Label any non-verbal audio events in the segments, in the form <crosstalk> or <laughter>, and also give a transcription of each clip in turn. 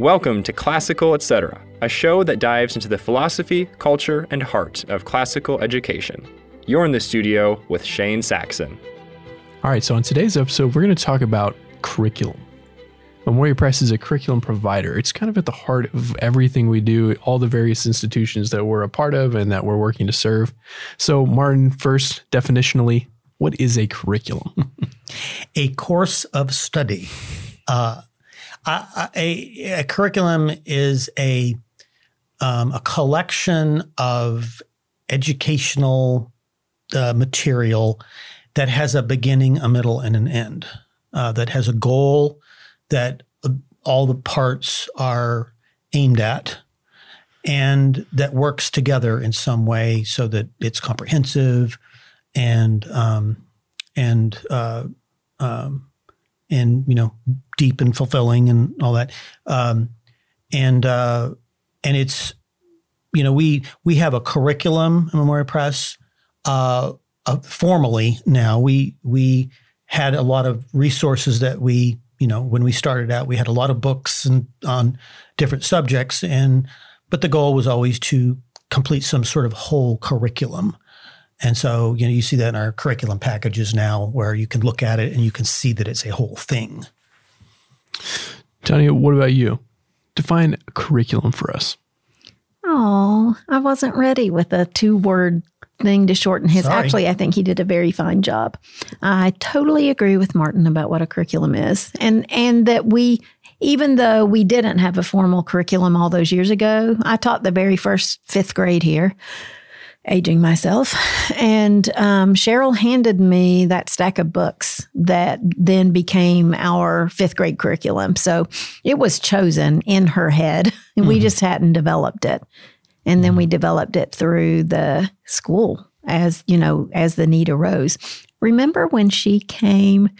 Welcome to Classical Etc., a show that dives into the philosophy, culture, and heart of classical education. You're in the studio with Shane Saxon. All right, so on today's episode, we're going to talk about curriculum. Memoria Press is a curriculum provider. It's kind of at the heart of everything we do, all the various institutions that we're a part of and that we're working to serve. So, Martin, first, definitionally, what is a curriculum? <laughs> a course of study. Uh, a, curriculum is a um, a collection of educational uh, material that has a beginning, a middle, and an end. Uh, that has a goal that all the parts are aimed at, and that works together in some way so that it's comprehensive and um, and uh, um, and you know deep and fulfilling and all that. Um, and uh, and it's you know we we have a curriculum in Memoria Press. Uh, uh, formally now we we had a lot of resources that we you know when we started out we had a lot of books and on different subjects and but the goal was always to complete some sort of whole curriculum and so, you know, you see that in our curriculum packages now where you can look at it and you can see that it's a whole thing. Tanya, what about you? Define curriculum for us. Oh, I wasn't ready with a two word thing to shorten his. Sorry. Actually, I think he did a very fine job. I totally agree with Martin about what a curriculum is, and and that we, even though we didn't have a formal curriculum all those years ago, I taught the very first fifth grade here aging myself. And um, Cheryl handed me that stack of books that then became our fifth grade curriculum. So it was chosen in her head. <laughs> Mm-hmm. We just hadn't developed it. And then we developed it through the school as, you know, as the need arose. Remember when she came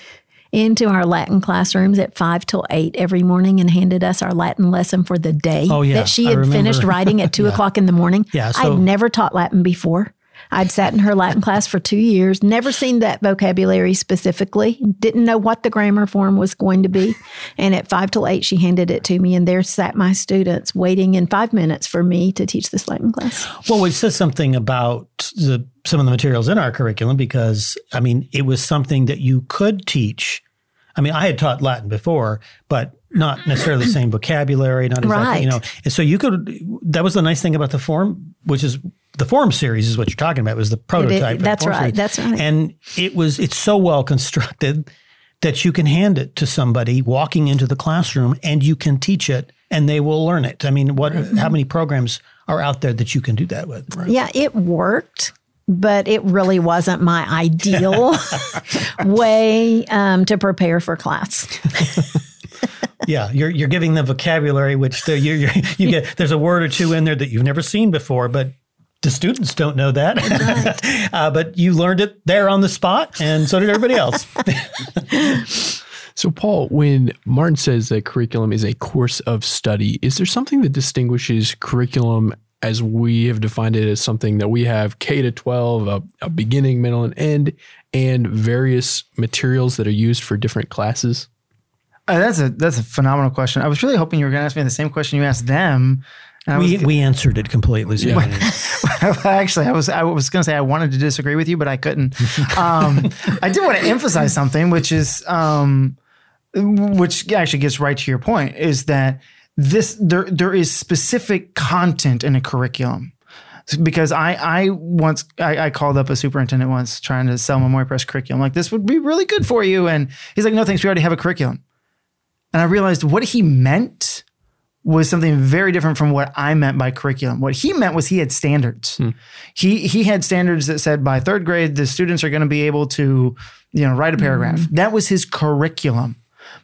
into our Latin classrooms at five till eight every morning and handed us our Latin lesson for the day oh, yeah. that she had finished writing at <laughs> two yeah. o'clock in the morning. Yeah, so, I'd never taught Latin before. I'd sat in her Latin class for two years, never seen that vocabulary specifically, didn't know what the grammar form was going to be. And at five till eight, she handed it to me, and there sat my students waiting in five minutes for me to teach this Latin class. Well, it says something about the some of the materials in our curriculum because I mean, it was something that you could teach. I mean, I had taught Latin before, but not <laughs> necessarily the same vocabulary, not exactly, right. you know. And so you could, that was the nice thing about the form, which is the form series is what you're talking about. It was the prototype. It, that's right. Series. That's right. And it was it's so well constructed that you can hand it to somebody walking into the classroom and you can teach it and they will learn it. I mean, what mm-hmm. how many programs are out there that you can do that with? Right? Yeah, it worked. But it really wasn't my ideal <laughs> way um, to prepare for class. <laughs> yeah, you're you're giving them vocabulary, which you you you get. <laughs> There's a word or two in there that you've never seen before, but the students don't know that. Right. uh, but you learned it there on the spot, and so did everybody else. so, Paul, when Martin says that curriculum is a course of study, is there something that distinguishes curriculum as we have defined it as something that we have K to 12, a, a beginning, middle, and end, and various materials that are used for different classes? Uh, that's a that's a phenomenal question. I was really hoping you were going to ask me the same question you asked them we, was, we answered it completely. So yeah. <laughs> Actually, I was I was going to say I wanted to disagree with you, but I couldn't. Um, I did want to emphasize something, which is um, which actually gets right to your point, is that this there there is specific content in a curriculum. Because I I once I, I called up a superintendent once trying to sell Memoria Press curriculum like this would be really good for you, and he's like, no thanks, we already have a curriculum. And I realized what he meant was something very different from what I meant by curriculum. What he meant was he had standards. Hmm. He he had standards that said by third grade the students are going to be able to you know write a paragraph. Mm-hmm. That was his curriculum.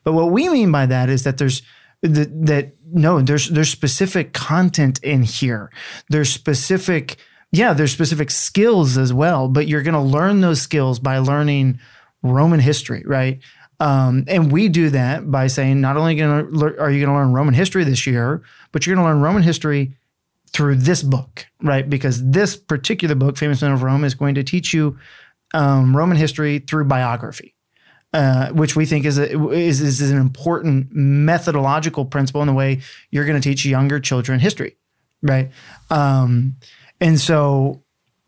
But what we mean by that is that there's that, that no there's there's specific content in here. There's specific yeah there's specific skills as well. But you're going to learn those skills by learning Roman history, right? Um, and we do that by saying not only gonna, are you going to learn Roman history this year, but you're going to learn Roman history through this book, right? Because this particular book, Famous Men of Rome, is going to teach you um, Roman history through biography. Uh, which we think is, a, is is an important methodological principle in the way you're going to teach younger children history, right? Um, and so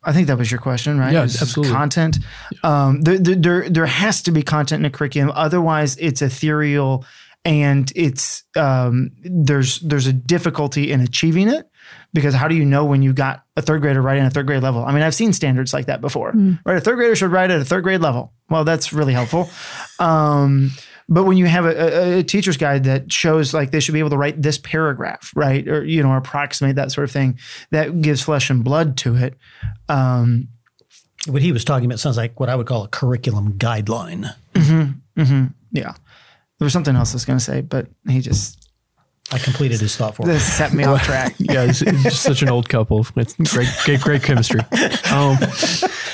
I think that was your question, right? Yeah, absolutely. Content. Um, there, there, there has to be content in a curriculum. Otherwise, it's ethereal and it's um, there's there's a difficulty in achieving it because how do you know when you got a third grader writing a third grade level? I mean, I've seen standards like that before. Mm. Right, a third grader should write at a third grade level. Well, that's really helpful. Um, but when you have a, a, teacher's guide that shows like they should be able to write this paragraph, right, or you know, approximate that sort of thing, that gives flesh and blood to it. Um, what he was talking about sounds like what I would call a curriculum guideline. Mm-hmm, mm-hmm, yeah, there was something else I was going to say, but he just I completed his thought for me. This set me off track. <laughs> yeah, it's, it's, just such an old couple. It's great, great, great chemistry. Um,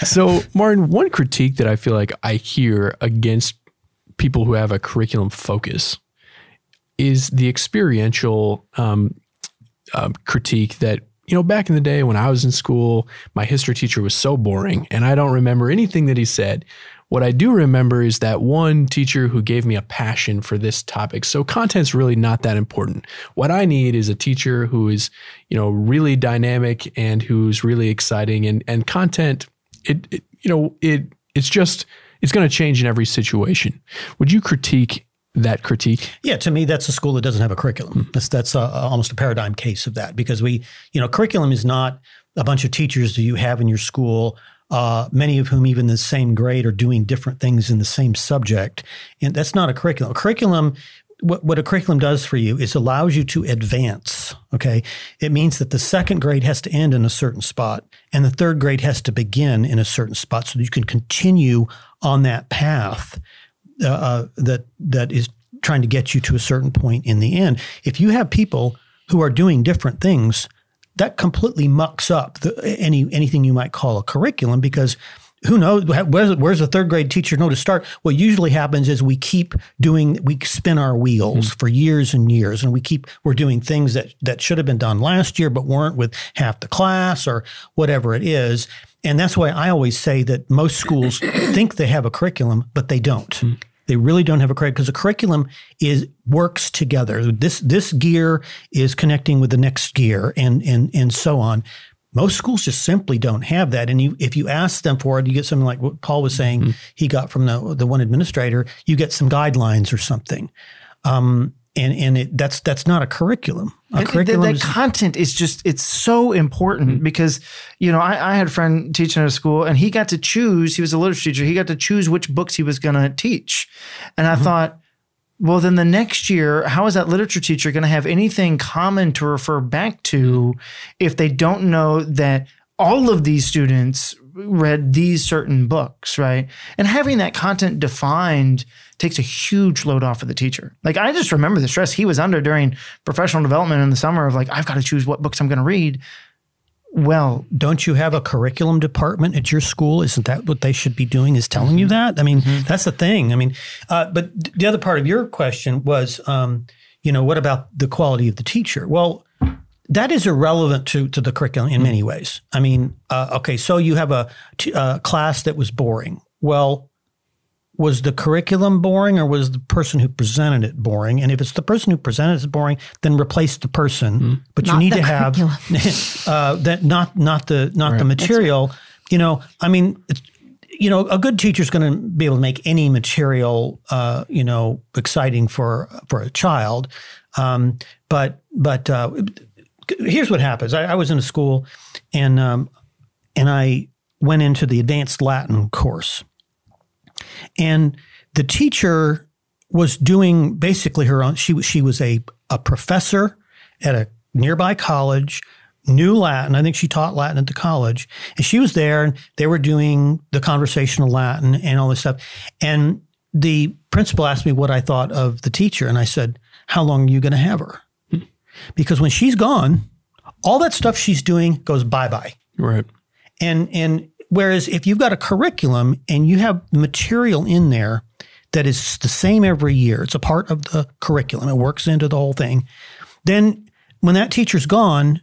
so, Martin, one critique that I feel like I hear against people who have a curriculum focus is the experiential um, uh, critique that you know back in the day when I was in school, my history teacher was so boring, and I don't remember anything that he said. What I do remember is that one teacher who gave me a passion for this topic. So content's really not that important. What I need is a teacher who is, you know, really dynamic and who's really exciting and and content it, it you know, it it's just it's going to change in every situation. Would you critique that critique? Yeah, to me, that's a school that doesn't have a curriculum. Hmm. That's that's a, almost a paradigm case of that because we, you know, curriculum is not a bunch of teachers that you have in your school uh, many of whom even the same grade are doing different things in the same subject. And that's not a curriculum. A curriculum, what, what a curriculum does for you is allows you to advance. Okay. It means that the second grade has to end in a certain spot and the third grade has to begin in a certain spot so that you can continue on that path uh, uh that, that is trying to get you to a certain point in the end. If you have people who are doing different things, that completely mucks up the, any anything you might call a curriculum because who knows where's, where's the third grade teacher know to start what usually happens is we keep doing we spin our wheels mm-hmm. for years and years and we keep we're doing things that that should have been done last year but weren't with half the class or whatever it is and that's why i always say that most schools think they have a curriculum but they don't mm-hmm. They really don't have a curriculum because the curriculum is works together. This this gear is connecting with the next gear, and and and so on. Most schools just simply don't have that. And you, if you ask them for it, you get something like what Paul was saying mm-hmm. he got from the the one administrator. You get some guidelines or something. Um, and and it, that's that's not a curriculum. A and curriculum. That, content is just it's so important mm-hmm. because you know I, I, had a friend teaching at a school and he got to choose. He was a literature teacher. He got to choose which books he was going to teach, and I mm-hmm. thought, well, then the next year, how is that literature teacher going to have anything common to refer back to mm-hmm. if they don't know that all of these students read these certain books, right? And having that content defined takes a huge load off of the teacher. Like I just remember the stress he was under during professional development in the summer of like, I've got to choose what books I'm going to read. Well, don't you have a curriculum department at your school? Isn't that what they should be doing? Is telling mm-hmm. you that? I mean, mm-hmm. that's the thing. I mean, uh, but the other part of your question was, um, you know, what about the quality of the teacher? Well, that is irrelevant to to the curriculum in many ways. I mean, uh, okay, so you have a, t- a class that was boring. Well, was the curriculum boring or was the person who presented it boring? And if it's the person who presented it boring, then replace the person. Mm-hmm. But not you need to have <laughs> uh, that not not the not right. the material. Right. You know, I mean, you know, a good teacher is going to be able to make any material, uh, you know, exciting for for a child. Um, but but uh, here's what happens. I, I, was in a school, and um, and I went into the advanced Latin course, and the teacher was doing basically her own. She she was a a professor at a nearby college, knew Latin. I think she taught Latin at the college, and she was there, and they were doing the conversational Latin and all this stuff. And the principal asked me what I thought of the teacher, and I said, "How long are you going to have her?" Because when she's gone, all that stuff she's doing goes bye bye. Right. And and whereas if you've got a curriculum and you have material in there that is the same every year, it's a part of the curriculum. It works into the whole thing. Then when that teacher's gone,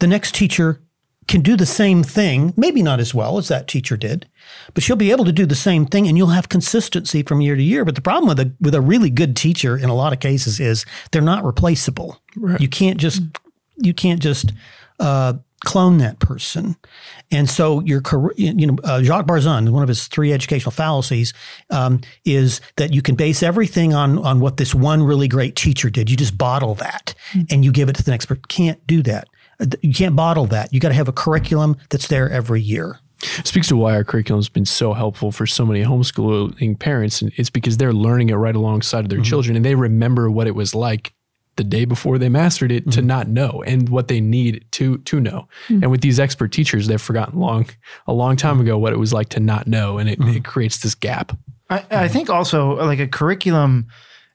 the next teacher can do the same thing, maybe not as well as that teacher did, but she'll be able to do the same thing and you'll have consistency from year to year. But the problem with a with a really good teacher in a lot of cases is they're not replaceable. Right. You can't just you can't just uh, clone that person. And so your you know uh, Jacques Barzun, one of his three educational fallacies, um, is that you can base everything on on what this one really great teacher did. You just bottle that mm-hmm. and you give it to the next person. Can't do that. You can't bottle that. You got to have a curriculum that's there every year. Speaks to why our curriculum has been so helpful for so many homeschooling parents, and it's because they're learning it right alongside of their mm-hmm. children, and they remember what it was like the day before they mastered it mm-hmm. to not know and what they need to to know. Mm-hmm. And with these expert teachers, they've forgotten long a long time ago what it was like to not know, and it, mm-hmm. it creates this gap. I, I, think also like a curriculum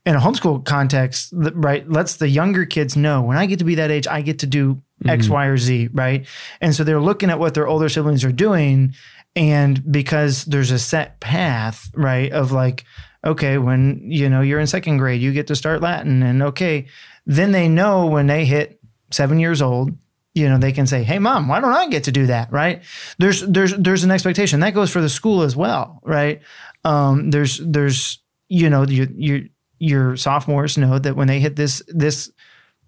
in a homeschool context, right, lets the younger kids know when I get to be that age, I get to do X, mm-hmm. Y, or Z, right? And so they're looking at what their older siblings are doing. And because there's a set path, right, of like, okay, when you know you're in second grade, you get to start Latin, and okay, then they know when they hit seven years old, you know, they can say, "Hey, mom, why don't I get to do that?" Right? There's there's there's an expectation that goes for the school as well, right? Um, there's there's you know your your your sophomores know that when they hit this this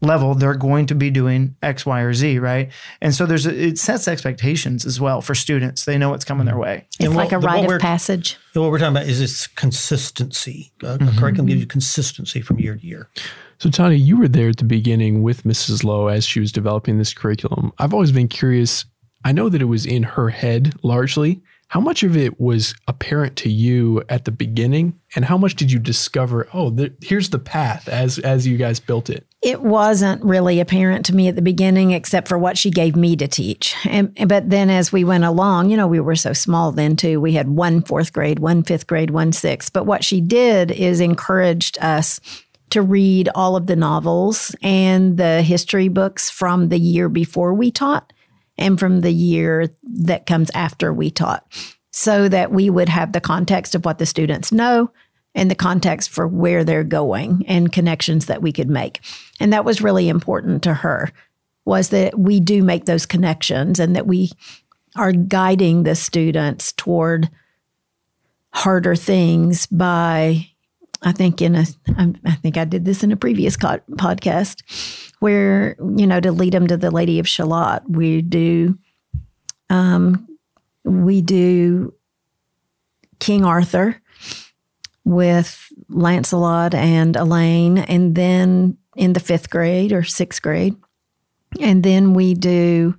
level, they're going to be doing X, Y, or Z, right? And so there's a, it sets expectations as well for students. They know what's coming their way. It's and like what, a rite of passage. What we're talking about is this consistency. A, mm-hmm. curriculum gives you consistency from year to year. So, Tanya, you were there at the beginning with Mrs. Lowe as she was developing this curriculum. I've always been curious. I know that it was in her head largely. How much of it was apparent to you at the beginning, and how much did you discover? Oh, here's the path as as you guys built it. It wasn't really apparent to me at the beginning, except for what she gave me to teach. And but then as we went along, you know, we were so small then too. We had one fourth grade, one fifth grade, one sixth. But what she did is encouraged us to read all of the novels and the history books from the year before we taught and from the year that comes after we taught so that we would have the context of what the students know and the context for where they're going and connections that we could make. And that was really important to her was that we do make those connections and that we are guiding the students toward harder things by I think in a, I think I did this in a previous co- podcast where, you know, to lead them to the Lady of Shalott, we do, um, we do King Arthur with Lancelot and Elaine, and then in the fifth grade or sixth grade, and then we do,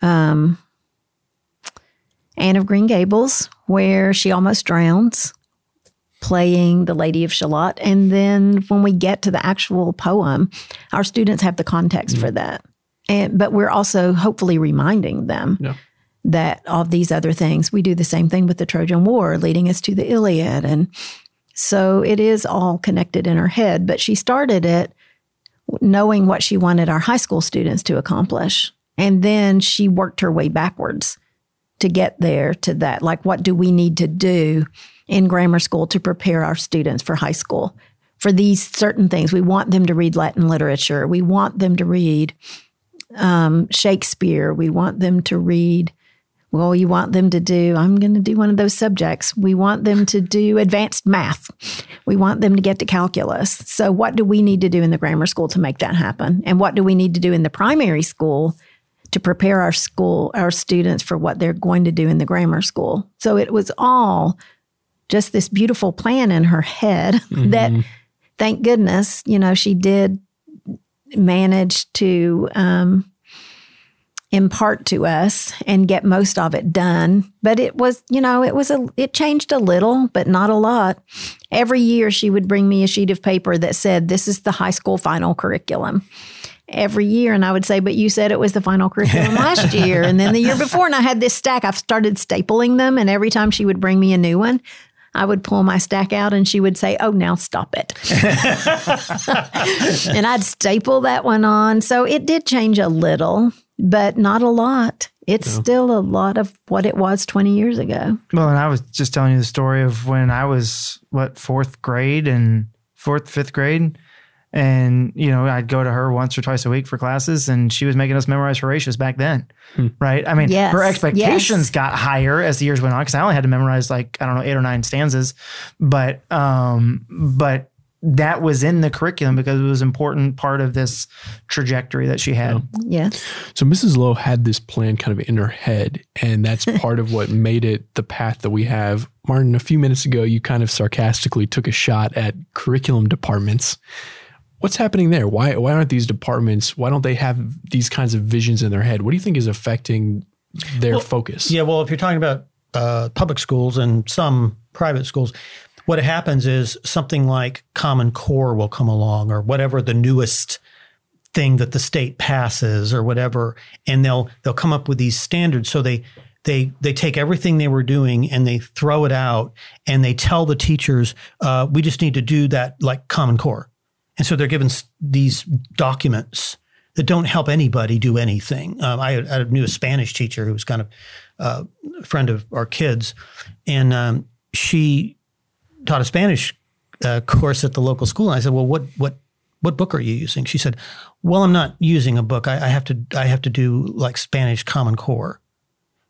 um, Anne of Green Gables, where she almost drowns playing the Lady of Shalott. And then when we get to the actual poem, our students have the context mm-hmm. for that. And but we're also hopefully reminding them yeah. that of these other things. We do the same thing with the Trojan War, leading us to the Iliad. And so it is all connected in her head. But she started it knowing what she wanted our high school students to accomplish. And then she worked her way backwards to get there to that. Like, what do we need to do in grammar school to prepare our students for high school for these certain things. We want them to read Latin literature. We want them to read um, Shakespeare. We want them to read. Well, you want them to do, I'm going to do one of those subjects. We want them to do advanced math. We want them to get to calculus. So, what do we need to do in the grammar school to make that happen? And what do we need to do in the primary school to prepare our school, our students for what they're going to do in the grammar school? So, it was all just this beautiful plan in her head <laughs> mm-hmm. that thank goodness, you know, she did manage to um, impart to us and get most of it done. But it was, you know, it was a, it changed a little, but not a lot. Every year she would bring me a sheet of paper that said, this is the high school final curriculum every year. And I would say, but you said it was the final curriculum <laughs> last year. And then the year before, and I had this stack. I've started stapling them. And every time she would bring me a new one, I would pull my stack out and she would say, Oh, now stop it. <laughs> and I'd staple that one on. So it did change a little, but not a lot. It's still a lot of what it was 20 years ago. Well, and I was just telling you the story of when I was, what, fourth grade and fourth, fifth grade. And you know I'd go to her once or twice a week for classes, and she was making us memorize Horatius back then, Hmm. right? I mean, Yes, her expectations yes. got higher as the years went on because I only had to memorize like I don't know eight or nine stanzas, but um, but that was in the curriculum because it was an important part of this trajectory that she had. Yes. So Mrs. Lowe had this plan kind of in her head, and that's <laughs> part of what made it the path that we have. Martin, a few minutes ago, you kind of sarcastically took a shot at curriculum departments. What's happening there? Why why aren't these departments? Why don't they have these kinds of visions in their head? What do you think is affecting their Well, focus? Yeah, well, if you're talking about uh, public schools and some private schools, what happens is something like Common Core will come along or whatever the newest thing that the state passes or whatever, and they'll they'll come up with these standards. So they they they take everything they were doing and they throw it out and they tell the teachers, uh, we just need to do that like Common Core, and so they're given these documents that don't help anybody do anything. Um, I, I knew a Spanish teacher who was kind of uh, a friend of our kids, and um, she taught a Spanish uh, course at the local school. And I said, "Well, what what what book are you using?" She said, "Well, I'm not using a book. I, I have to I have to do like Spanish Common Core."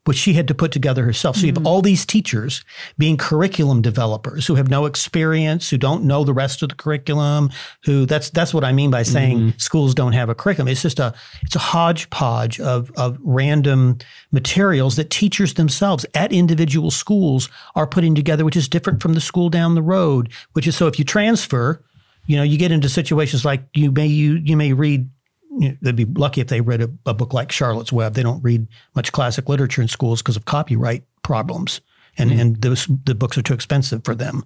Which she had to put together herself. So you have mm-hmm. all these teachers being curriculum developers who have no experience, who don't know the rest of the curriculum, who that's that's what I mean by saying mm-hmm. schools don't have a curriculum. It's just a it's a hodgepodge of of random materials that teachers themselves at individual schools are putting together, which is different from the school down the road. Which is so if you transfer, you know, you get into situations like you may you you may read. You know, they'd be lucky if they read a, a book like Charlotte's Web. They don't read much classic literature in schools because of copyright problems, and and those the books are too expensive for them.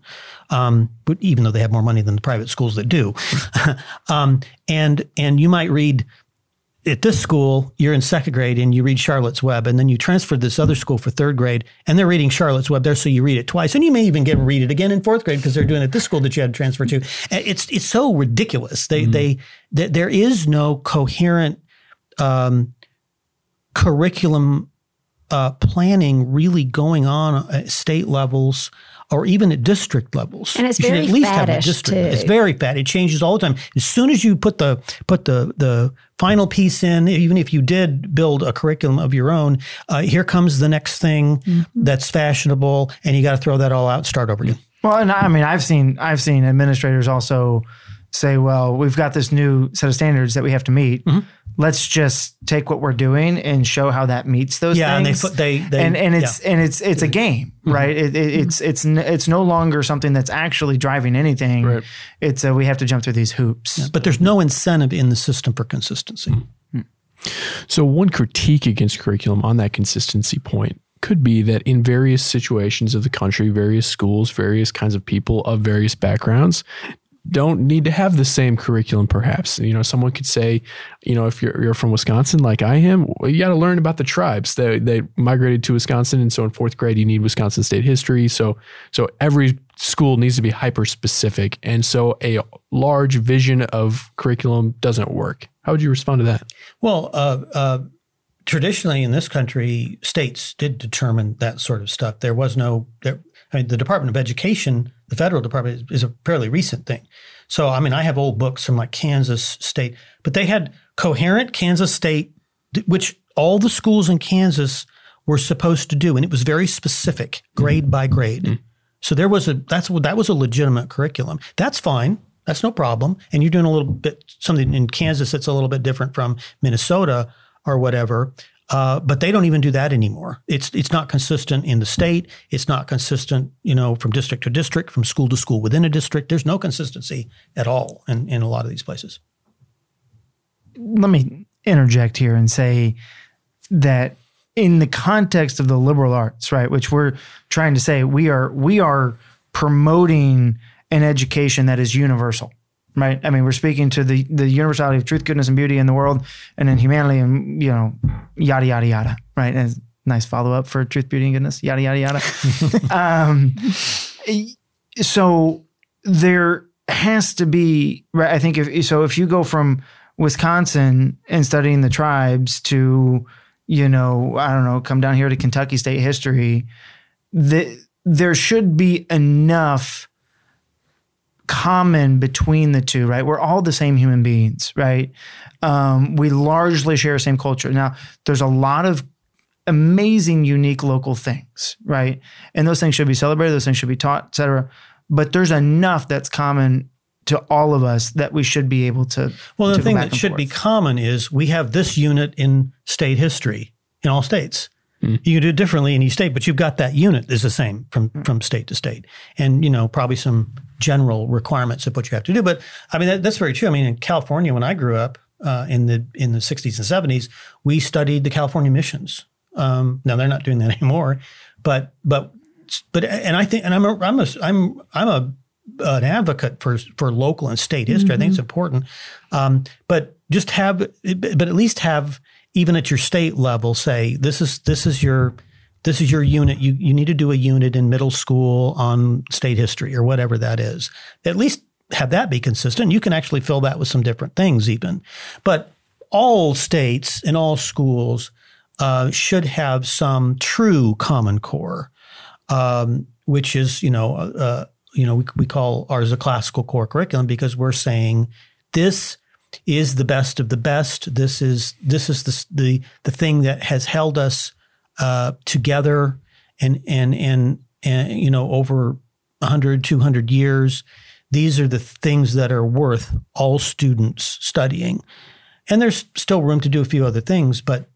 Um, but even though they have more money than the private schools that do, <laughs> um, and and you might read at this school, you're in second grade and you read Charlotte's Web, and then you transfer to this other school for third grade, and they're reading Charlotte's Web there, so you read it twice, and you may even get read it again in fourth grade because they're doing it at this school that you had to transfer to. It's it's so ridiculous. They they th- there is no coherent um, curriculum uh, planning really going on at state levels or even at district levels. And it's You very at least have a faddish, district. too. It's very fat. It changes all the time. As soon as you put the put the the final piece in, even if you did build a curriculum of your own, uh, here comes the next thing Mm-hmm. that's fashionable, and you got to throw that all out, and start over again. Well, and I mean, I've seen I've seen administrators also say, "Well, we've got this new set of standards that we have to meet. Mm-hmm. Let's just take what we're doing and show how that meets those Yeah, and they they they and and it's and it's it's a game, Mm-hmm. right? It, it, it's it's n- it's no longer something that's actually driving anything. Right. It's a, we have to jump through these hoops. but there's no incentive in the system for consistency. So, one critique against curriculum on that consistency point could be that in various situations of the country, various schools, various kinds of people of various backgrounds don't need to have the same curriculum, perhaps. You know, someone could say, you know, if you're, you're from Wisconsin like I am, well, you got to learn about the tribes that they migrated to Wisconsin. And so in fourth grade, you need Wisconsin state history. So, so every school needs to be hyper specific. And so a large vision of curriculum doesn't work. How would you respond to that? Well, uh, uh, traditionally in this country, states did determine that sort of stuff. There was no, there, I mean, the Department of Education, the federal department, is, is a fairly recent thing. So, I mean, I have old books from like Kansas State, but they had coherent Kansas State, which all the schools in Kansas were supposed to do, and it was very specific, mm-hmm. grade by grade. Mm-hmm. So there was a that's what that was a legitimate curriculum. That's fine. That's no problem. And you're doing a little bit something in Kansas that's a little bit different from Minnesota or whatever. Uh, but they don't even do that anymore. It's it's not consistent in the state. It's not consistent, you know, from district to district, from school to school within a district. There's no consistency at all in, in a lot of these places. let me interject here and say that in the context of the liberal arts, right, which we're trying to say we are we are promoting an education that is universal, right? I mean, we're speaking to the the universality of truth, goodness, and beauty in the world, and then humanity, and you know, yada yada yada, right? And nice follow up for truth, beauty, and goodness, yada yada yada. <laughs> um, so there has to be right i think if so if you go from wisconsin and studying the tribes to you know i don't know come down here to kentucky state history the, there should be enough common between the two, right? We're all the same human beings, right? Um, we largely share the same culture. Now, there's a lot of amazing, unique local things, right? And those things should be celebrated, those things should be taught, et cetera. But there's enough that's common to all of us that we should be able to. Well, the to thing that should forth. be common is we have this unit in state history in all states. Mm. You can do it differently in each state, but you've got that unit is the same from mm. from state to state, and you know probably some general requirements of what you have to do. But I mean that, that's very true. I mean in California, when I grew up uh, in the in the 60s and 70s, we studied the California missions. Um, now they're not doing that <laughs> anymore, but but but and I think and I'm a, I'm a I'm I'm a an advocate for for local and state history. Mm-hmm. I think it's mm-hmm. important, um, but just have but at least have even at your state level say this is this is your this is your unit. You you need to do a unit in middle school on state history or whatever that is. At least have that be consistent. You can actually fill that with some different things even, but all states and all schools uh, should have some true common core, um, which is you know uh, uh, you know we, we call ours a classical core curriculum because we're saying this is the best of the best. This is this is the the, the thing that has held us uh, together and and and and you know over 100 200 years. These are the things that are worth all students studying. And there's still room to do a few other things, but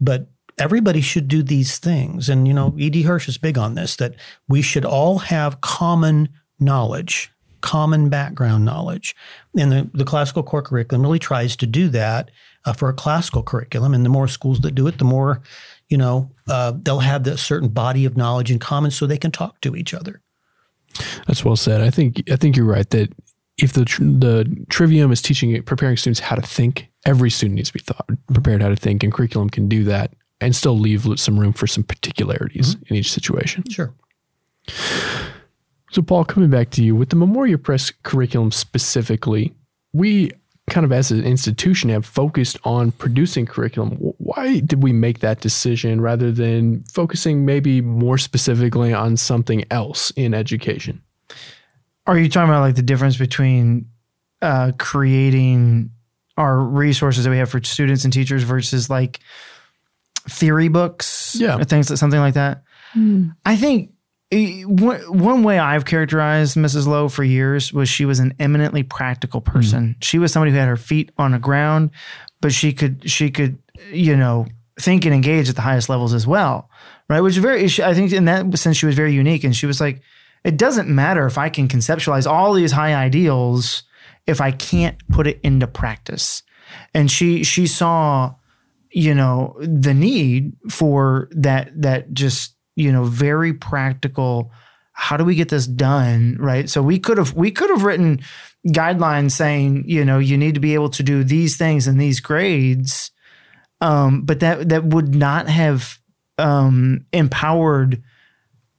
but everybody should do these things. And, you know, E.D. Hirsch is big on this that we should all have common knowledge, common background knowledge. And the, the classical core curriculum really tries to do that uh, for a classical curriculum. And the more schools that do it, the more, you know, uh, they'll have a certain body of knowledge in common so they can talk to each other. That's well said. I think I think you're right that if the the trivium is teaching preparing students how to think every student needs to be thought, prepared how to think, and curriculum can do that and still leave some room for some particularities mm-hmm. in each situation. Sure. So, Paul, coming back to you with the Memoria Press curriculum specifically, we kind of as an institution have focused on producing curriculum. Why did we make that decision rather than focusing maybe more specifically on something else in education? Are you talking about like the difference between uh, creating our resources that we have for students and teachers versus like theory books, yeah, or things that something like that. Mm. I think one way I've characterized Mrs. Lowe for years was she was an eminently practical person. Mm. She was somebody who had her feet on the ground, but she could she could you know think and engage at the highest levels as well, right? Which is very I think in that sense she was very unique, and she was like, it doesn't matter if I can conceptualize all these high ideals if I can't put it into practice. And she she saw, you know, the need for that that just, you know, very practical how do we get this done, right? So we could have we could have written guidelines saying, you know, you need to be able to do these things in these grades. Um, but that that would not have um, empowered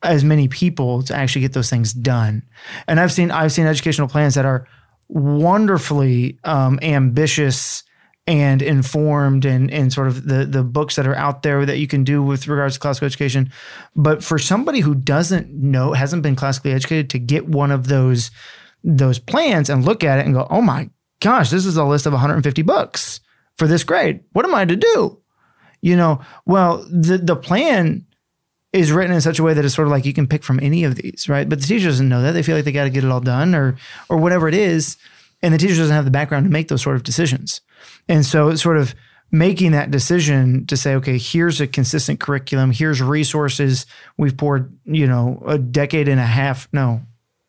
as many people to actually get those things done. And I've seen I've seen educational plans that are wonderfully um, ambitious and informed and, and sort of the, the books that are out there that you can do with regards to classical education. But for somebody who doesn't know, hasn't been classically educated to get one of those, those plans and look at it and go, oh my gosh, this is a list of 150 books for this grade. What am I to do? You know, well, the, the plan is written in such a way that it's sort of like you can pick from any of these, right? But the teacher doesn't know that. They feel like they got to get it all done or or whatever it is. And the teacher doesn't have the background to make those sort of decisions. And so it's sort of making that decision to say, okay, here's a consistent curriculum, here's resources. We've poured, you know, a decade and a half. No,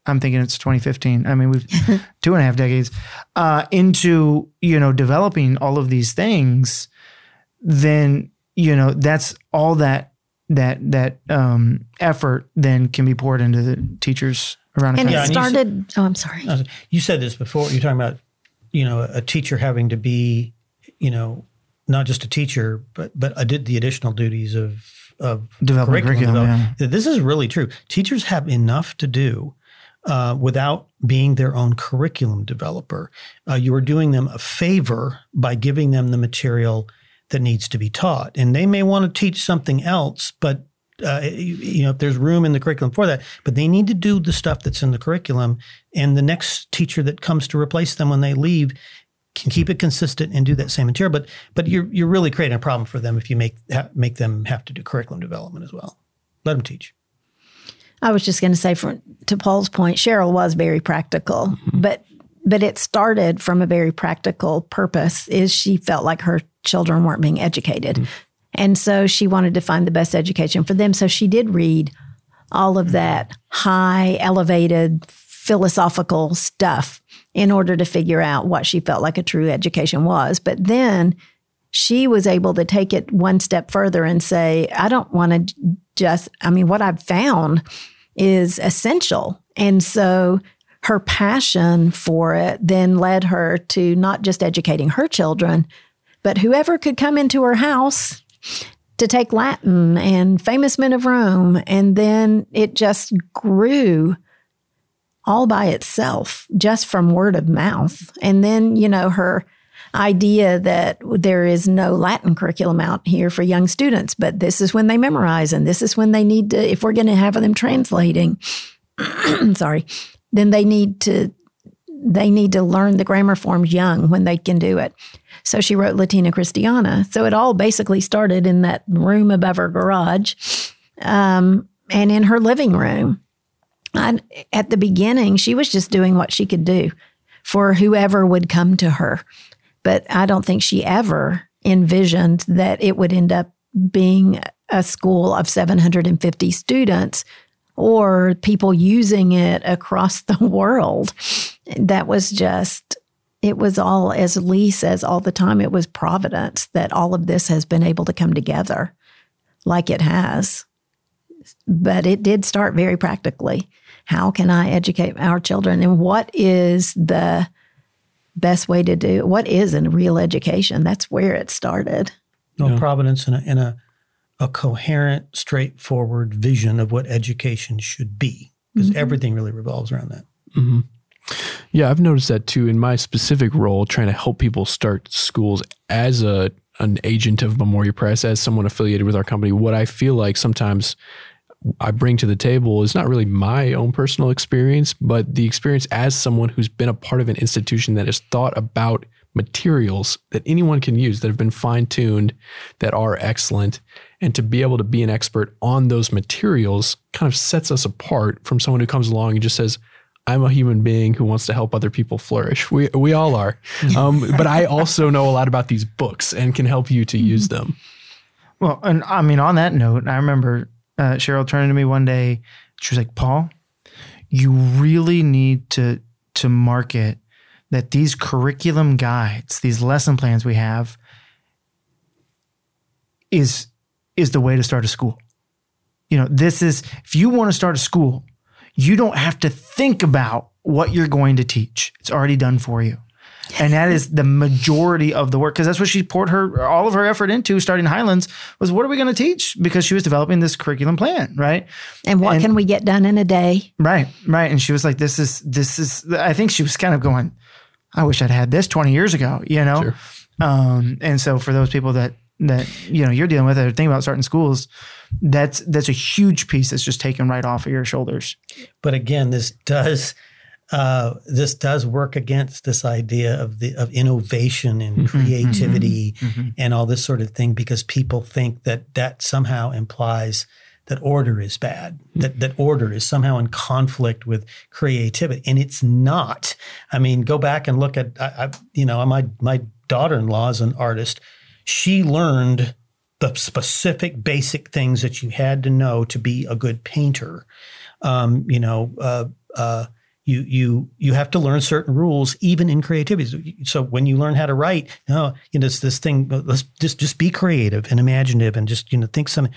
I'm thinking it's 2015. I mean, we've <laughs> two and a half decades uh, into, you know, developing all of these things. Then, you know, that's all that that that um, effort then can be poured into the teachers around. And it yeah, started. And said, oh, I'm sorry. You said this before. You're talking about you know a teacher having to be you know not just a teacher but but I did the additional duties of of developing curriculum. curriculum yeah. This is really true. Teachers have enough to do. Uh, without being their own curriculum developer, uh, you are doing them a favor by giving them the material that needs to be taught. And they may want to teach something else, but uh, you know, if there's room in the curriculum for that, but they need to do the stuff that's in the curriculum. And the next teacher that comes to replace them when they leave can keep it consistent and do that same material. But but you're you're really creating a problem for them if you make ha- make them have to do curriculum development as well. Let them teach. I was just going to say, for, to Paul's point, Cheryl was very practical, mm-hmm. but but it started from a very practical purpose. Is she felt like her children weren't being educated, mm-hmm. And so she wanted to find the best education for them. So she did read all of that high, elevated, philosophical stuff in order to figure out what she felt like a true education was. But then she was able to take it one step further and say, I don't want to just, I mean, what I've found is essential. And so her passion for it then led her to not just educating her children, but whoever could come into her house to take Latin and famous men of Rome. And then it just grew all by itself, just from word of mouth. And then, you know, her idea that there is no Latin curriculum out here for young students, but this is when they memorize and this is when they need to, if we're going to have them translating, <clears throat> sorry, then they need to they need to learn the grammar forms young when they can do it. So she wrote Latina Christiana. So it all basically started in that room above her garage um, and in her living room. At the beginning, she was just doing what she could do for whoever would come to her. But I don't think she ever envisioned that it would end up being a school of 750 students or people using it across <laughs> the world. That was just, it was all, as Lee says all the time, it was providence that all of this has been able to come together like it has. But it did start very practically. How can I educate our children? And what is the best way to do what is a real education? That's where it started. No yeah. providence in a, in a a coherent, straightforward vision of what education should be, because mm-hmm. everything really revolves around that. Mm-hmm. Yeah, I've noticed that too in my specific role, trying to help people start schools as a an agent of Memoria Press, as someone affiliated with our company. What I feel like sometimes I bring to the table is not really my own personal experience, but the experience as someone who's been a part of an institution that has thought about materials that anyone can use that have been fine tuned, that are excellent. And to be able to be an expert on those materials kind of sets us apart from someone who comes along and just says, I'm a human being who wants to help other people flourish. We, we all are. <laughs> Um, but I also know a lot about these books and can help you to use them. Well, and I mean, on that note, I remember uh, Cheryl turning to me one day. She was like, Paul, you really need to to market that these curriculum guides, these lesson plans we have, is is the way to start a school. You know, this is if you want to start a school, you don't have to think about what you're going to teach. It's already done for you. And that is the majority of the work because that's what she poured her all of her effort into starting Highlands was what are we going to teach because she was developing this curriculum plan, right? And what and, can we get done in a day? Right, right. And she was like, "This is this is." I think she was kind of going, "I wish I'd had this twenty years ago," you know. Sure. Um, and so for those people that that you know you're dealing with or think about starting schools, that's that's a huge piece that's just taken right off of your shoulders. But again, this does uh, this does work against this idea of the of innovation and mm-hmm, creativity mm-hmm, mm-hmm. and all this sort of thing because people think that that somehow implies that order is bad that that order is somehow in conflict with creativity and it's not i mean go back and look at I, I, you know my my daughter-in-law is an artist she learned the specific basic things that you had to know to be a good painter. Um, you know uh, uh, you you you have to learn certain rules even in creativity. So when you learn how to write you know, you know it's this thing let's just just be creative and imaginative and just you know think something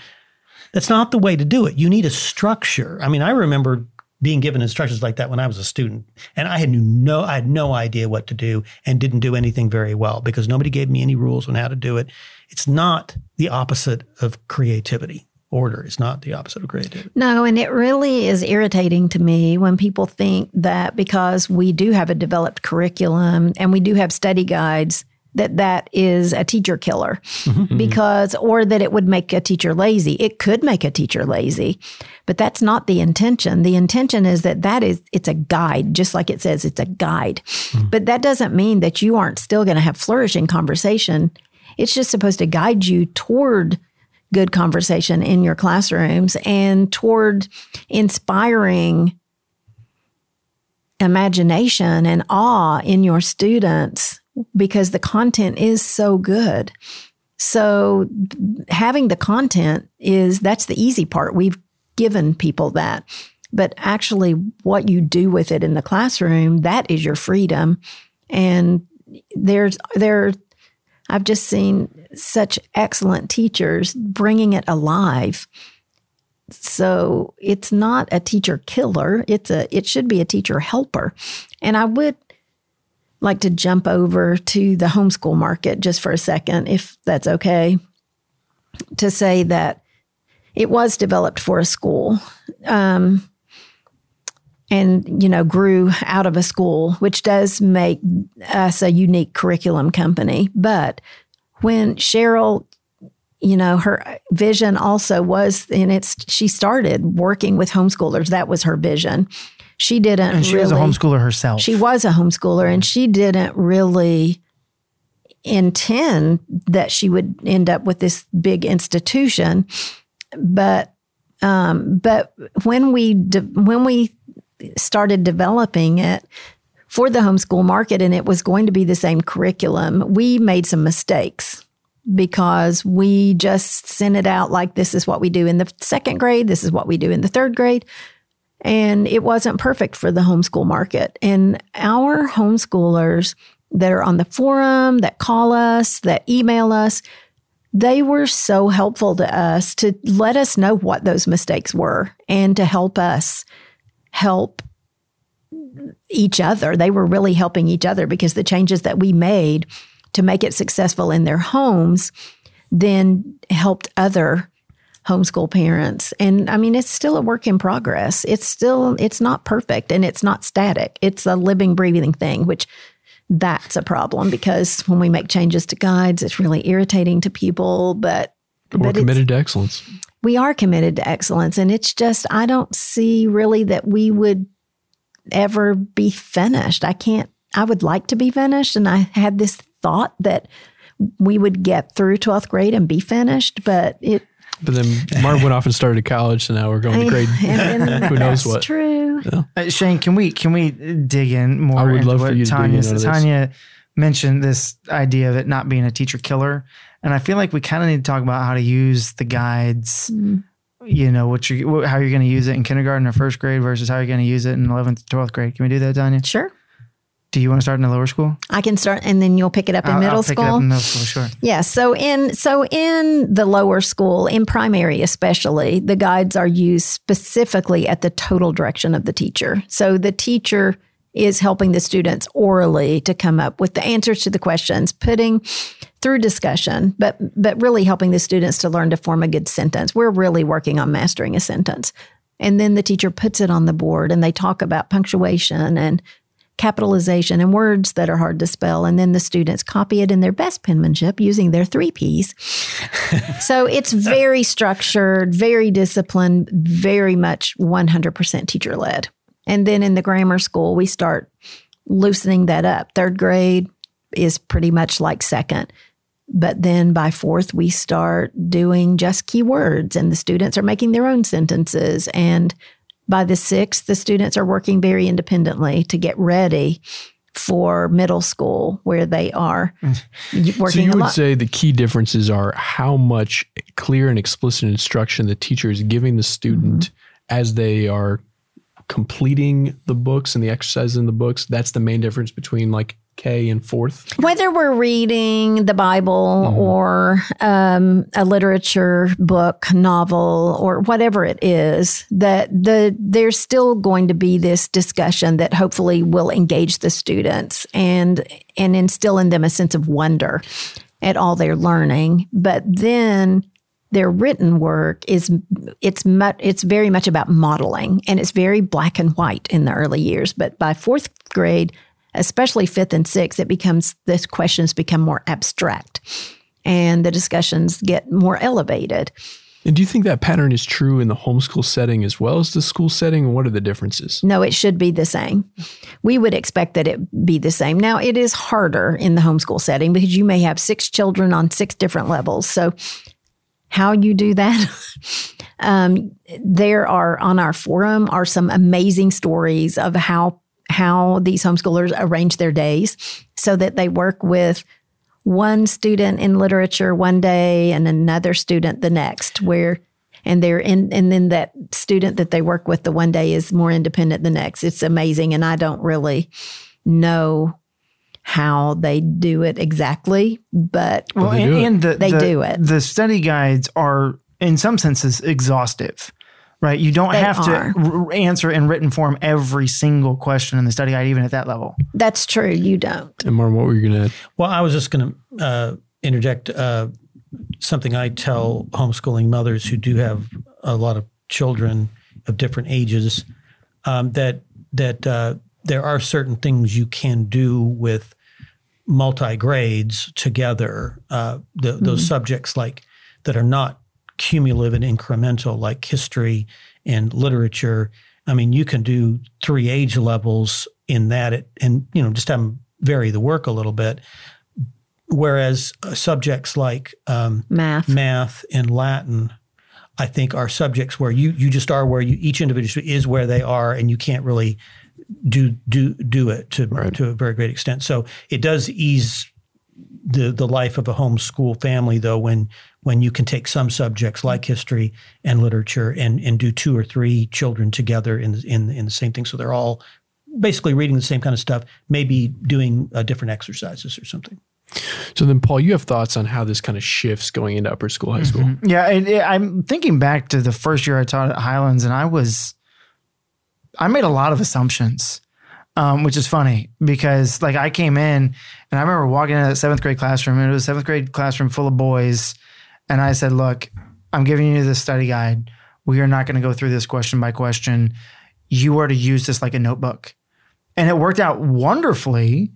that's not the way to do it. You need a structure. I mean i remember being given instructions like that when i was a student and i had no i had no idea what to do and didn't do anything very well because nobody gave me any rules on how to do it it's not the opposite of creativity order. It's not the opposite of creativity. No, and it really is irritating to me when people think that because we do have a developed curriculum and we do have study guides, that that is a teacher killer mm-hmm. Mm-hmm. because, or that it would make a teacher lazy. It could make a teacher lazy, but that's not the intention. The intention is that that is, it's a guide, just like it says it's a guide. Mm-hmm. But that doesn't mean that you aren't still going to have flourishing conversation. It's just supposed to guide you toward good conversation in your classrooms and toward inspiring imagination and awe in your students because the content is so good. So having the content is that's the easy part. We've given people that. But actually what you do with it in the classroom, that is your freedom. And there's there I've just seen such excellent teachers bringing it alive. So it's not a teacher killer. It's a it should be a teacher helper. And I would like to jump over to the homeschool market just for a second, if that's okay, to say that it was developed for a school. Um, and you know grew out of a school which does make us a unique curriculum company but when cheryl you know her vision also was and it's she started working with homeschoolers that was her vision she didn't And she really, was a homeschooler herself. she was a homeschooler and she didn't really intend that she would end up with this big institution but um, but when we de- when we started developing it for the homeschool market and it was going to be the same curriculum we made some mistakes because we just sent it out like this is what we do in the second grade this is what we do in the third grade and it wasn't perfect for the homeschool market. And our homeschoolers that are on the forum, that call us, that email us, they were so helpful to us to let us know what those mistakes were and to help us help each other. They were really helping each other because the changes that we made to make it successful in their homes then helped other homeschool parents. And i mean it's still a work in progress. It's still it's not perfect and it's not static. It's a living breathing thing which that's a problem because when we make changes to guides it's really irritating to people but We're but committed to excellence. we are committed to excellence. And it's just i don't see really that we would ever be finished. I can't i would like to be finished. And i had this thought that we would get through 12th grade and be finished but it But then Marv went off and started a college, so now we're going to grade. and, and <laughs> Who knows that's what? true Uh, Shane, can we can we dig in more? I would into love for what you to dig Tanya in said? this. Tanya mentioned this idea of it not being a teacher killer, and I feel like we kind of need to talk about how to use the guides. Mm. You know what you what- how you're going to use it in kindergarten or first grade versus how you're going to use it in 11th, 12th grade. Can we do that, Tanya? sure Do you want to start in the lower school? i can start and then you'll pick it up in I'll- middle I'll pick school It up in middle school, sure. Yeah. So in so in the lower school, in primary especially, the guides are used specifically at the total direction of the teacher. So the teacher is helping the students orally to come up with the answers to the questions, putting through discussion, but but really helping the students to learn to form a good sentence. We're really working on mastering a sentence. And then the teacher puts it on the board and they talk about punctuation and capitalization and words that are hard to spell. And then the students copy it in their best penmanship using their three Ps. <laughs> so it's very structured, very disciplined, very much 100% teacher led. And then in the grammar school, we start loosening that up. Third grade is pretty much like second. But then by fourth, we start doing just keywords, and the students are making their own sentences. And by the sixth, the students are working very independently to get ready for middle school, where they are working. So you would lot. say the key differences are how much clear and explicit instruction the teacher is giving the student Mm-hmm. as they are completing the books and the exercises in the books. That's the main difference between like K and fourth. Whether we're reading the Bible or um, a literature book, novel, or whatever it is, that the there's still going to be this discussion that hopefully will engage the students and and instill in them a sense of wonder at all they're learning. But then their written work is it's it's very much about modeling and it's very black and white in the early years. But by fourth grade, especially fifth and sixth, it becomes the questions become more abstract and the discussions get more elevated. And do you think that pattern is true in the homeschool setting as well as the school setting? And what are the differences? No, it should be the same. We would expect that it be the same. Now, it is harder in the homeschool setting because you may have six children on six different levels. So, how you do that? <laughs> um, there are on our forum are some amazing stories of how how these homeschoolers arrange their days so that they work with one student in literature one day and another student the next where and they're in and then that student that they work with the one day is more independent the next it's amazing and i don't really know how they do it exactly but well, they and, do it. and the, They the- do it. The study guides are, in some senses, exhaustive, right? You don't They have are. to r- answer in written form every single question in the study guide, even at that level. that's true you don't And Martin, what were you going to Well, I was just going to uh, interject uh, something I tell homeschooling mothers who do have a lot of children of different ages um, that that uh, there are certain things you can do with multi grades together. Uh, the, Those subjects like that are not cumulative and incremental, like history and literature. I mean, you can do three age levels in that, it, and you know, just have them vary the work a little bit. Whereas uh, subjects like um, math math and Latin, I think are subjects where you you just are where you each individual is where they are, and you can't really do do do it to to a very great extent. So it does ease the the life of a homeschool family though when when you can take some subjects like history and literature and and do two or three children together in the, in in the same thing. So they're all basically reading the same kind of stuff maybe doing uh, different exercises or something. So then, Paul, you have thoughts on how this kind of shifts going into upper school, high school. Yeah, and it, I'm thinking back to the first year I taught at Highlands, and I was, I made a lot of assumptions, um, which is funny because like I came in and I remember walking into that seventh grade classroom, and it was a seventh grade classroom full of boys, and I said, "Look, I'm giving you this study guide. We are not going to go through this question by question. You are to use this like a notebook," and it worked out wonderfully.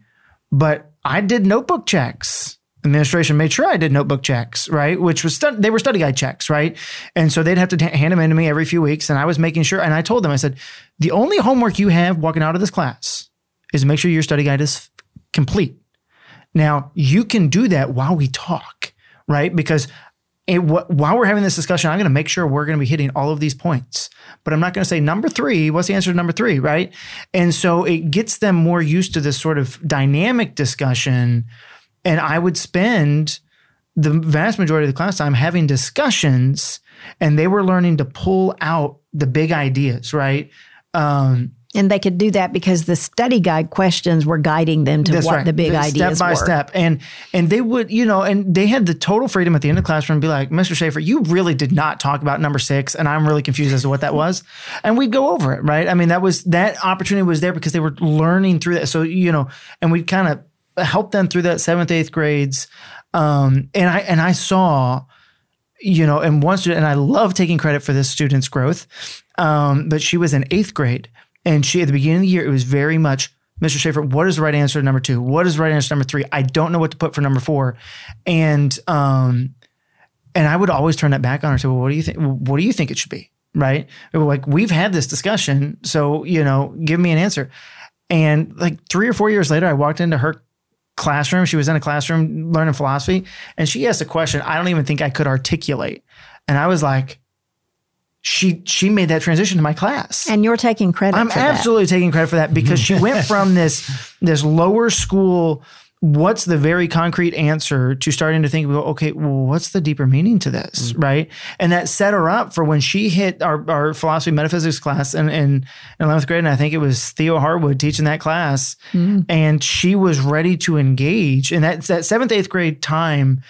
But I did notebook checks administration made sure I did notebook checks, right? Which was stud- they were study guide checks, right? And so they'd have to t- hand them in to me every few weeks, and I was making sure. And I told them, I said, the only homework you have walking out of this class is make sure your study guide is complete. Now you can do that while we talk, right? Because it, wh- while we're having this discussion, I'm going to make sure we're going to be hitting all of these points. But I'm not going to say number three. What's the answer to number three, right? And so it gets them more used to this sort of dynamic discussion. And I would spend the vast majority of the class time having discussions, and they were learning to pull out the big ideas, right? Um, and they could do that because the study guide questions were guiding them to what right. the big ideas step by were. step, and and they would, you know, and they had the total freedom at the end of the classroom to be like, Mr. Schaefer, you really did not talk about number six, and I'm really confused as to what that was, and we'd go over it, right? I mean, that was that opportunity was there because they were learning through that, so you know, and we'd kind of helped them through that seventh, eighth grades, um, and I and I saw. You know, and one student, and I love taking credit for this student's growth, um, but she was in eighth grade, and she at the beginning of the year, it was very much Mr. Schaefer, what is the right answer to number two? What is the right answer to number three? I don't know what to put for number four. And um, and I would always turn that back on her and say, Well, what do you think? What do you think it should be? Right? Like we've had this discussion. So, you know, give me an answer. And like three or four years later, I walked into her classroom. She was in a classroom learning philosophy, and she asked a question I don't even think I could articulate. And I was like, she she made that transition to my class. And you're taking credit I'm for that. absolutely taking credit for that because she went <laughs> from this this lower school what's the very concrete answer to starting to think well, okay well what's the deeper meaning to this mm-hmm. right? And that set her up for when she hit our, our philosophy metaphysics class in, in, in 11th grade and i think it was theo harwood teaching that class mm-hmm. and she was ready to engage. And that that seventh eighth grade time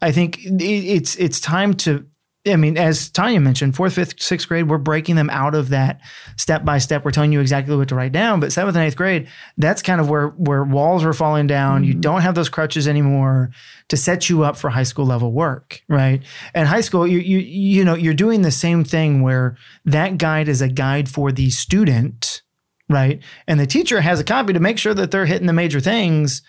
i think it, it's it's time to I mean, as Tanya mentioned, fourth, fifth, sixth grade, we're breaking them out of that step by step. We're telling you exactly what to write down. But seventh and eighth grade, that's kind of where where walls are falling down. You don't have those crutches anymore to set you up for high school level work, right? And high school, you you you know, you're doing the same thing where that guide is a guide for the student, right? And the teacher has a copy to make sure that they're hitting the major things,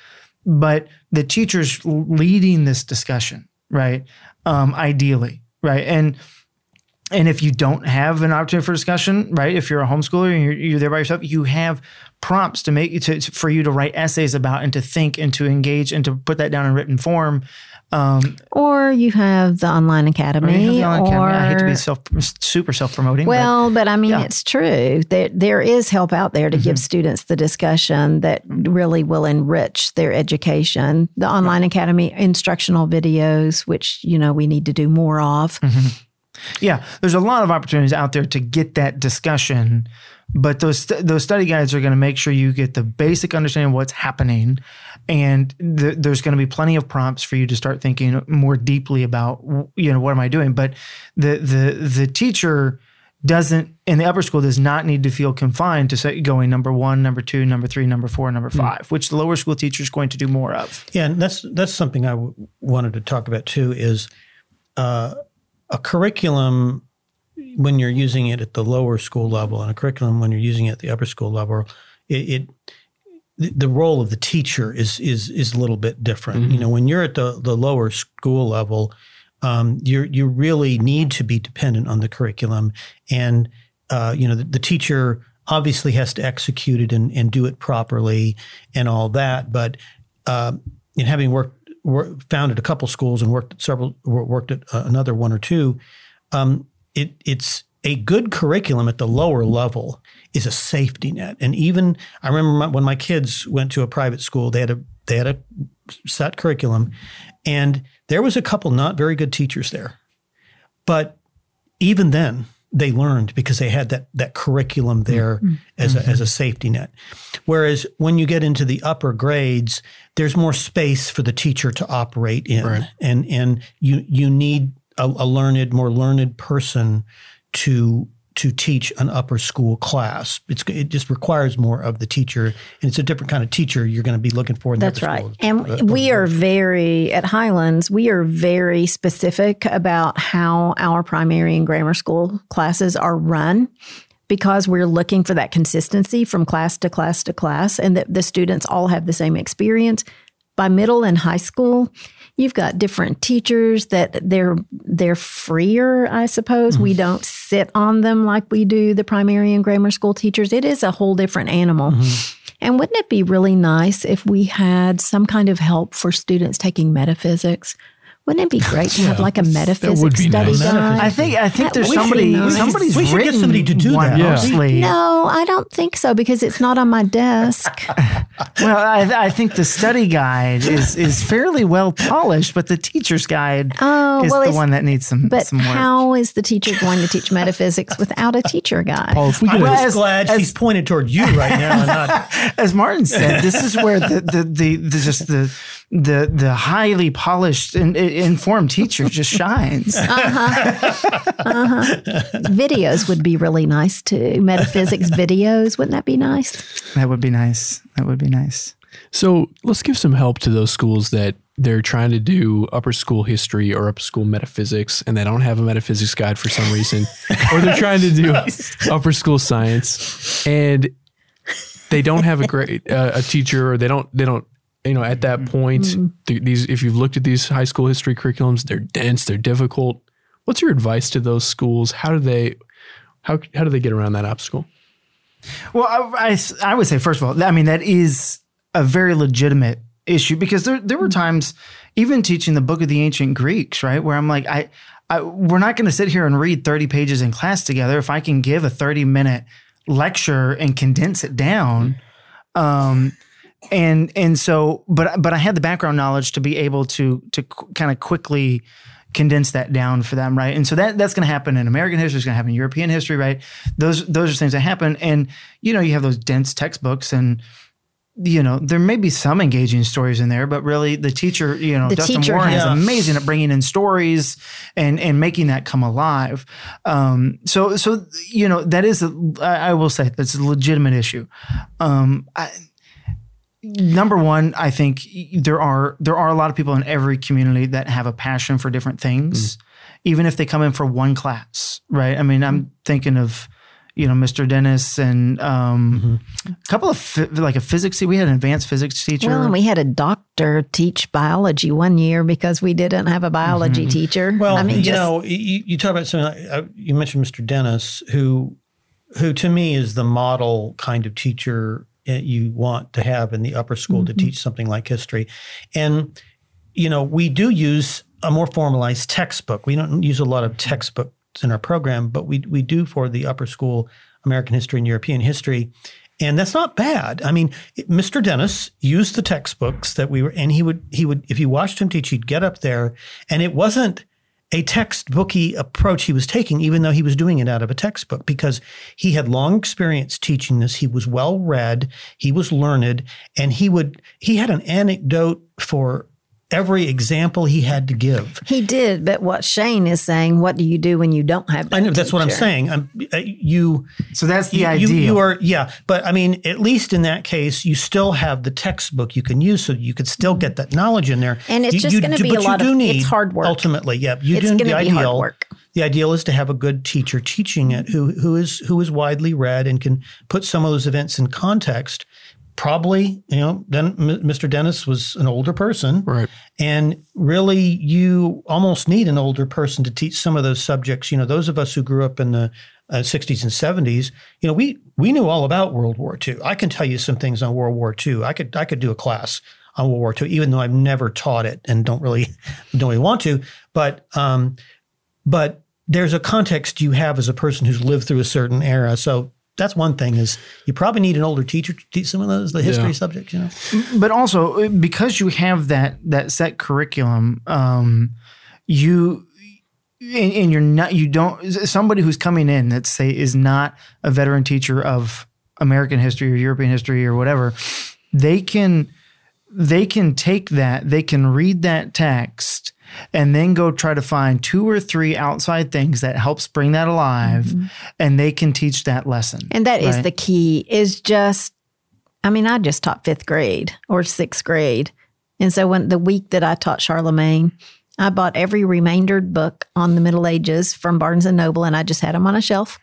but the teacher's leading this discussion, right? Um, ideally, right? And and if you don't have an opportunity for discussion, right? If you're a homeschooler and you're, you're there by yourself, you have prompts to make to, for you to write essays about and to think and to engage and to put that down in written form. Um, or you have the online academy. Or, online or academy. I hate to be self super self promoting. Well, but, but, I mean yeah. it's true. There there is help out there to mm-hmm. give students the discussion that really will enrich their education. The online right. academy instructional videos, which you know we need to do more of. Mm-hmm. Yeah, there's a lot of opportunities out there to get that discussion, but those those study guides are going to make sure you get the basic understanding of what's happening, and th- there's going to be plenty of prompts for you to start thinking more deeply about you know what am I doing. But the the the teacher doesn't in the upper school does not need to feel confined to say going number one, number two, number three, number four, number hmm. five, mm. which the lower school teacher is going to do more of. Yeah, and that's that's something I w- wanted to talk about too. Is uh, a curriculum when you're using it at the lower school level and a curriculum when you're using it at the upper school level, it, it the role of the teacher is is is a little bit different. Mm-hmm. You know, when you're at the the lower school level, um, you you really need to be dependent on the curriculum, and uh, you know the, the, teacher obviously has to execute it and, and do it properly and all that. But uh, in having worked founded a couple schools and worked at several, worked at uh, another one or two. Um, it, it's a good curriculum at the lower level is a safety net. And even I remember my, when my kids went to a private school, they had a they had a set curriculum, and there was a couple not very good teachers there, but even then they learned because they had that that curriculum there mm-hmm. as a, as a safety net. Whereas when you get into the upper grades, there's more space for the teacher to operate in, right. and and you you need a, a learned, more learned person to to teach an upper school class. It's, it just requires more of the teacher, and it's a different kind of teacher you're going to be looking for. That's right. School. And uh, we are very at Highlands. We are very specific about how our primary and grammar school classes are run. Because we're looking for that consistency from class to class to class, and that the students all have the same experience. By middle and high school, you've got different teachers that they're they're freer, I suppose. Mm-hmm. We don't sit on them like we do the primary and grammar school teachers. It is a whole different animal. Mm-hmm. And wouldn't it be really nice if we had some kind of help for students taking metaphysics? Wouldn't it be great to have like a metaphysics study nice. guide? I think I think that there's somebody nice. somebody's we should get somebody to do that. Mostly. No, I don't think so because it's not on my desk. <laughs> well, I, I, think the study guide is is fairly well polished, but the teacher's guide oh, is well, the one that needs some. But some work. how is the teacher going to teach metaphysics without a teacher guide? Paul, if we I'm as, glad as, she's pointed toward you right now. Not, <laughs> as Martin said, this is where the the, the, the just the the the highly polished and informed teacher just shines. <laughs> Uh-huh. Uh-huh. videos would be really nice too. Metaphysics videos, wouldn't that be nice? That would be nice. That would be nice. So let's give some help to those schools that they're trying to do upper school history or upper school metaphysics and they don't have a metaphysics guide for some reason, <laughs> or they're trying to do upper school science and they don't have a great uh, a teacher or they don't they don't you know, at that point, mm-hmm. th- these if you've looked at these high school history curriculums, they're dense, they're difficult. What's your advice to those schools? How do they how how do they get around that obstacle? Well, I, I, I would say first of all, I mean that is a very legitimate issue because there there were times even teaching the book of the ancient Greeks, right, where I'm like I, I we're not going to sit here and read 30 pages in class together if I can give a 30 minute lecture and condense it down. Um, and and so but but I had the background knowledge to be able to to kind of quickly condense that down for them, right? And so that that's going to happen in American history, it's going to happen in European history, right? Those those are things that happen, and you know you have those dense textbooks and. You know, there may be some engaging stories in there, but really the teacher, you know, the Dustin teacher, Warren yeah. is amazing at bringing in stories and and making that come alive. Um, so so you know that is a, I will say that's a legitimate issue. Um, I, number one, I think there are there are a lot of people in every community that have a passion for different things, mm. even if they come in for one class, right? I mean, I'm thinking of you know, Mr. Dennis and um, a couple of like a physics. We had an advanced physics teacher. Well, and we had a doctor teach biology one year because we didn't have a biology teacher. Well, I mean, you just- know, you, you talk about something like uh, you mentioned Mr. Dennis, who, who to me is the model kind of teacher Eh, you want to have in the upper school to mm-hmm. teach something like history, and you know, we do use a more formalized textbook. We don't use a lot of textbooks in our program, but we we do for the upper school American history and European history. And that's not bad. I mean, Mr. Dennis used the textbooks that we were, and he would, he would, if you watched him teach, he'd get up there, and it wasn't a textbooky approach he was taking, even though he was doing it out of a textbook, because he had long experience teaching this. He was well read, he was learned, and he would, he had an anecdote for every example he had to give. he did. But what Shane is saying, what do you do when you don't have? That I know that's what I'm saying. I'm, uh, you, so that's the you, idea. You, you are, yeah. But I mean, at least in that case, you still have the textbook you can use, so you could still get that knowledge in there. And it's You- just gonna be but a you lot do of- need, it's hard work. Ultimately, yeah. You It's do gonna the be hard ideal. work. The ideal is to have a good teacher teaching it, who who is who is widely read and can put some of those events in context. Probably, you know, then Mr. Dennis was an older person, Right. and really, you almost need an older person to teach some of those subjects. You know, those of us who grew up in the uh, 60s and 70s, you know, we we knew all about World War II. I can tell you some things on World War II. I could I could do a class on World War II, even though I've never taught it and don't really <laughs> don't really want to. But um, but there's a context you have as a person who's lived through a certain era. So that's one thing is you probably need an older teacher to teach some of those the history Yeah. subjects. You know. but also uh, because you have that that set curriculum, um, you and, and you're not you don't somebody who's coming in that say is not a veteran teacher of American history or European history or whatever, they can they can take that they can read that text and then go try to find two or three outside things that helps bring that alive mm-hmm. and they can teach that lesson And that is right? the key is just, I mean, I just taught fifth grade or sixth grade. And so when the week that I taught Charlemagne, I bought every remaindered book on the Middle Ages from Barnes and Noble and I just had them on a shelf.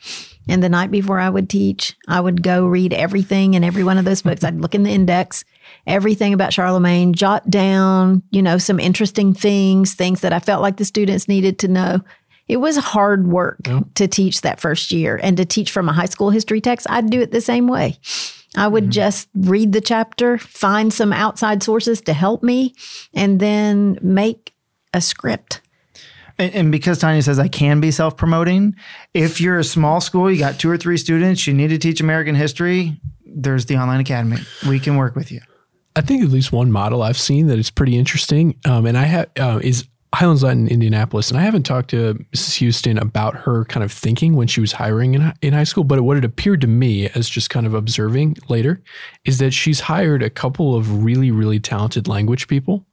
And the night before I would teach, I would go read everything in every one of those books. I'd look in the index, everything about Charlemagne, jot down, you know, some interesting things, things that I felt like the students needed to know. It was hard work to teach that first year and to teach from a high school history text. I'd do it the same way. I would mm-hmm. just read the chapter, find some outside sources to help me, and then make a script. And, and because Tanya says I can be self promoting, if you're a small school, you got two or three students, you need to teach American history, there's the online academy. We can work with you. I think at least one model I've seen that is pretty interesting, um, and I have uh, is Highlands Latin in Indianapolis, and I haven't talked to Mrs. Houston about her kind of thinking when she was hiring in, in high school, but what it appeared to me as just kind of observing later is that she's hired a couple of really really talented language people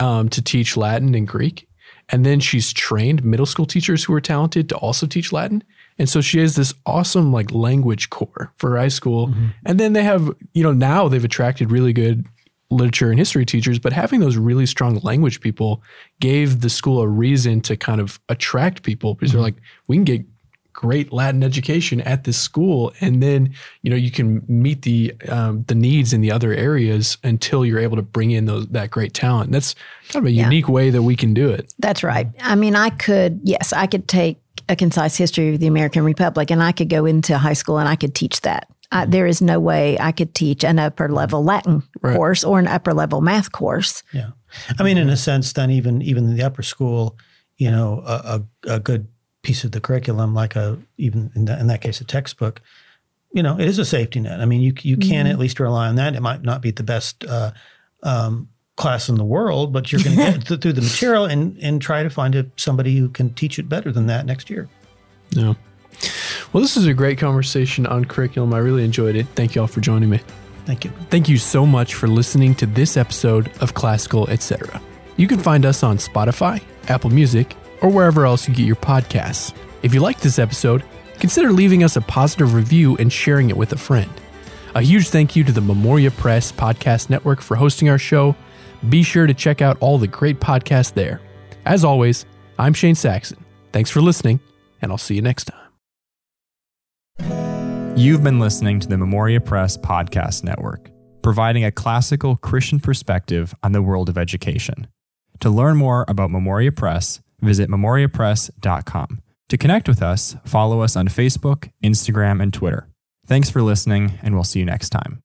um, to teach Latin and Greek, and then she's trained middle school teachers who are talented to also teach Latin. And so she has this awesome like language core for high school. And then they have, you know, now they've attracted really good literature and history teachers, but having those really strong language people gave the school a reason to kind of attract people because they're like, we can get great Latin education at this school, and then you know you can meet the um, the needs in the other areas until you're able to bring in those that great talent. That's kind of a Yeah. unique way that we can do it. That's right. I mean, I could, yes, I could take a concise history of the American Republic and I could go into high school and I could teach that. I, there is no way I could teach an upper level Latin Right. course or an upper level math course. Yeah, I mean, in a sense, then even even in the upper school, you know, a, a, a good piece of the curriculum, like a even in, that in that case a textbook, you know, it is a safety net. I mean, you you can at least rely on that. It might not be the best uh, um, class in the world, but you're going to get <laughs> th- through the material and and try to find a, somebody who can teach it better than that next year. Yeah. Well, this is a great conversation on curriculum. I really enjoyed it. Thank you all for joining me. Thank you. Thank you so much for listening to this episode of Classical Etc. You can find us on Spotify, Apple Music, or wherever else you get your podcasts. If you liked this episode, consider leaving us a positive review and sharing it with a friend. A huge thank you to the Memoria Press Podcast Network for hosting our show. Be sure to check out all the great podcasts there. As always, I'm Shane Saxon. Thanks for listening, and I'll see you next time. You've been listening to the Memoria Press Podcast Network, providing a classical Christian perspective on the world of education. To learn more about Memoria Press, visit memoriapress.com. To connect with us, follow us on Facebook, Instagram, and Twitter. Thanks for listening, and we'll see you next time.